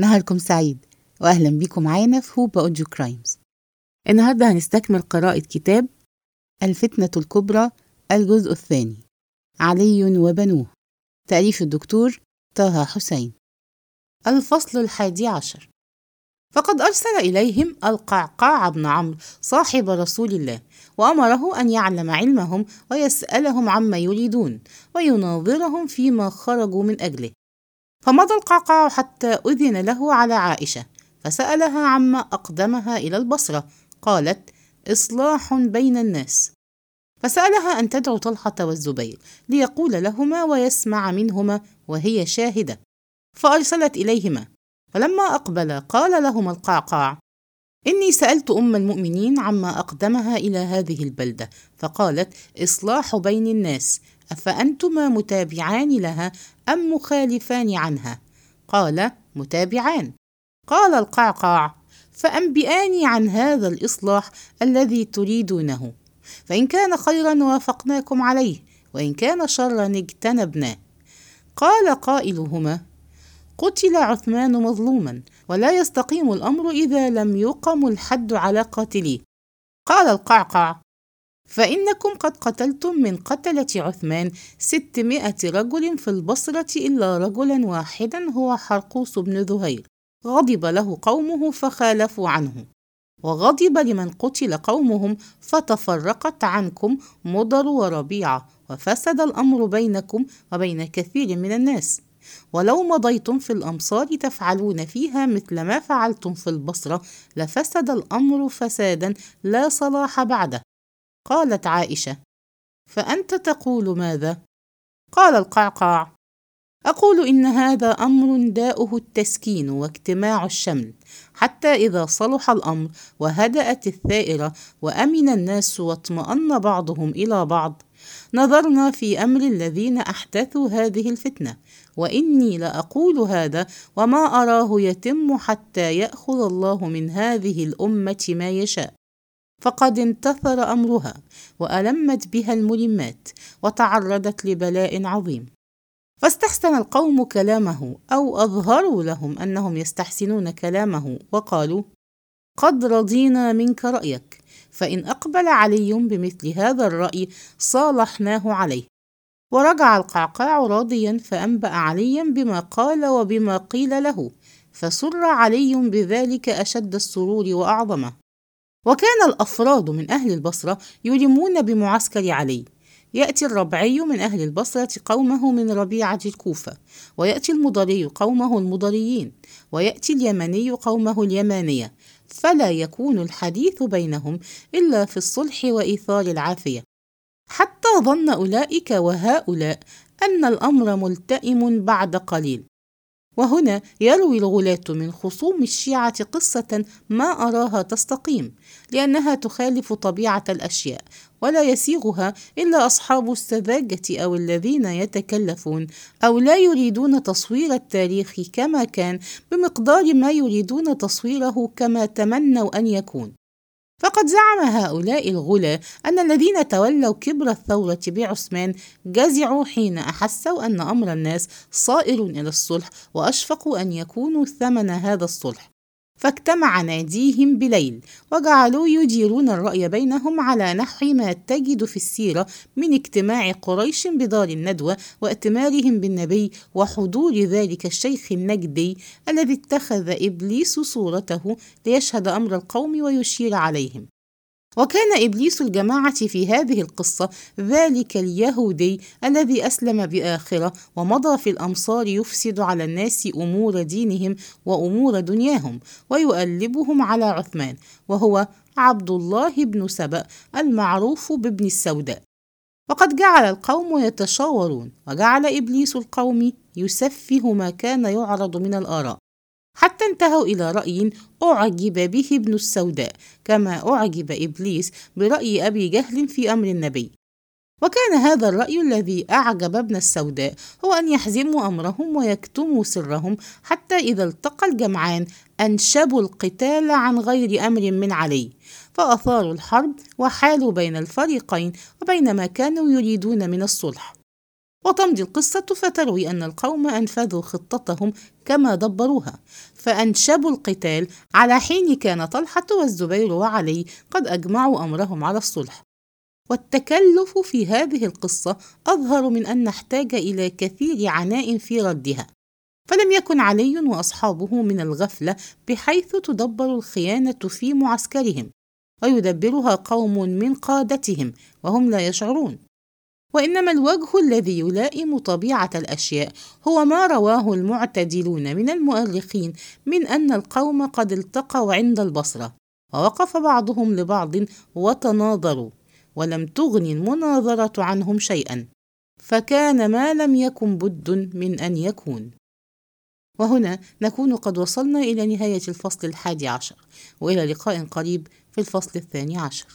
نهاركم سعيد وأهلا بيكم معانا في هوبا أوديو كرايمز. النهاردة هنستكمل قراءة كتاب الفتنة الكبرى الجزء الثاني علي وبنوه تأليف الدكتور طه حسين. الفصل الحادي عشر. فقد أرسل إليهم القعقاع بن عمرو صاحب رسول الله وأمره أن يعلم علمهم ويسألهم عما يريدون ويناظرهم فيما خرجوا من أجله. فمضى القعقاع حتى أذن له على عائشة فسألها عما أقدمها إلى البصرة. قالت إصلاح بين الناس. فسألها أن تدعو طلحة والزبير ليقول لهما ويسمع منهما وهي شاهدة. فأرسلت إليهما. فلما أقبل قال لهما القعقاع إني سألت أم المؤمنين عما أقدمها إلى هذه البلدة. فقالت إصلاح بين الناس. أفأنتما متابعان لها أم مخالفان عنها؟ قال متابعان. قال القعقاع فأنبئاني عن هذا الإصلاح الذي تريدونه. فإن كان خيرا وافقناكم عليه وإن كان شرا اجتنبناه قال قائلهما قتل عثمان مظلوما ولا يستقيم الأمر إذا لم يقم الحد على قاتليه. قال القعقاع فإنكم قد قتلتم من قتلة عثمان ستمائة رجل في البصرة إلا رجلا واحدا هو حرقوس بن ذهير. غضب له قومه فخالفوا عنه. وغضب لمن قتل قومهم فتفرقت عنكم مضر وربيعة وفسد الأمر بينكم وبين كثير من الناس. ولو مضيتم في الأمصار تفعلون فيها مثل ما فعلتم في البصرة لفسد الأمر فسادا لا صلاح بعده. قالت عائشة. فأنت تقول ماذا؟ قال القعقاع. أقول إن هذا أمر داؤه التسكين واجتماع الشمل حتى إذا صلح الأمر وهدأت الثائرة وأمن الناس واطمأن بعضهم إلى بعض. نظرنا في أمر الذين أحدثوا هذه الفتنة وإني لأقول هذا وما أراه يتم حتى يأخذ الله من هذه الأمة ما يشاء. فقد انتثر أمرها وألمت بها الملمات وتعرضت لبلاء عظيم. فاستحسن القوم كلامه أو أظهروا لهم أنهم يستحسنون كلامه وقالوا قد رضينا منك رأيك فإن أقبل علي بمثل هذا الرأي صالحناه عليه. ورجع القعقاع راضيا فأنبأ عليا بما قال وبما قيل له فسر علي بذلك أشد السرور وأعظمه. وكان الأفراد من أهل البصرة يلمون بمعسكر علي. يأتي الربعي من أهل البصرة قومه من ربيعة الكوفة ويأتي المضري قومه المضريين ويأتي اليمني قومه اليمانية. فلا يكون الحديث بينهم إلا في الصلح وإيثار العافية. حتى ظن أولئك وهؤلاء أن الأمر ملتئم بعد قليل. وهنا يروي الغلاة من خصوم الشيعة قصة ما أراها تستقيم لأنها تخالف طبيعة الأشياء ولا يسيغها إلا أصحاب السذاجة أو الذين يتكلفون أو لا يريدون تصوير التاريخ كما كان بمقدار ما يريدون تصويره كما تمنوا أن يكون. فقد زعم هؤلاء الغلا أن الذين تولوا كبر الثورة بعثمان جزعوا حين أحسوا أن أمر الناس صائر إلى الصلح وأشفقوا أن يكونوا ثمن هذا الصلح. فاجتمع ناديهم بليل وجعلوا يديرون الرأي بينهم على نحو ما تجد في السيرة من اجتماع قريش بدار الندوة وائتمارهم بالنبي وحضور ذلك الشيخ النجدي الذي اتخذ إبليس صورته ليشهد أمر القوم ويشير عليهم. وكان إبليس الجماعة في هذه القصة ذلك اليهودي الذي أسلم بآخرة ومضى في الأمصار يفسد على الناس أمور دينهم وأمور دنياهم ويؤلبهم على عثمان وهو عبد الله بن سبأ المعروف بابن السوداء. وقد جعل القوم يتشاورون وجعل إبليس القوم يسفه ما كان يعرض من الآراء. حتى انتهوا إلى رأي أعجب به ابن السوداء كما أعجب إبليس برأي أبي جهل في أمر النبي. وكان هذا الرأي الذي أعجب ابن السوداء هو أن يحزموا أمرهم ويكتموا سرهم حتى إذا التقى الجمعان أنشبوا القتال عن غير أمر من علي. فأثاروا الحرب وحالوا بين الفريقين وبين ما كانوا يريدون من الصلح. وتمضي القصة فتروي أن القوم أنفذوا خطتهم كما دبروها فأنشبوا القتال على حين كان طلحة والزبير وعلي قد أجمعوا أمرهم على الصلح. والتكلف في هذه القصة أظهر من أن نحتاج إلى كثير عناء في ردها. فلم يكن علي وأصحابه من الغفلة بحيث تدبر الخيانة في معسكرهم ويدبرها قوم من قادتهم وهم لا يشعرون. وإنما الوجه الذي يلائم طبيعة الأشياء هو ما رواه المعتدلون من المؤرخين من أن القوم قد التقوا عند البصرة ووقف بعضهم لبعض وتناظروا ولم تغني المناظرة عنهم شيئا فكان ما لم يكن بد من أن يكون. وهنا نكون قد وصلنا إلى نهاية الفصل الحادي عشر وإلى لقاء قريب في الفصل الثاني عشر.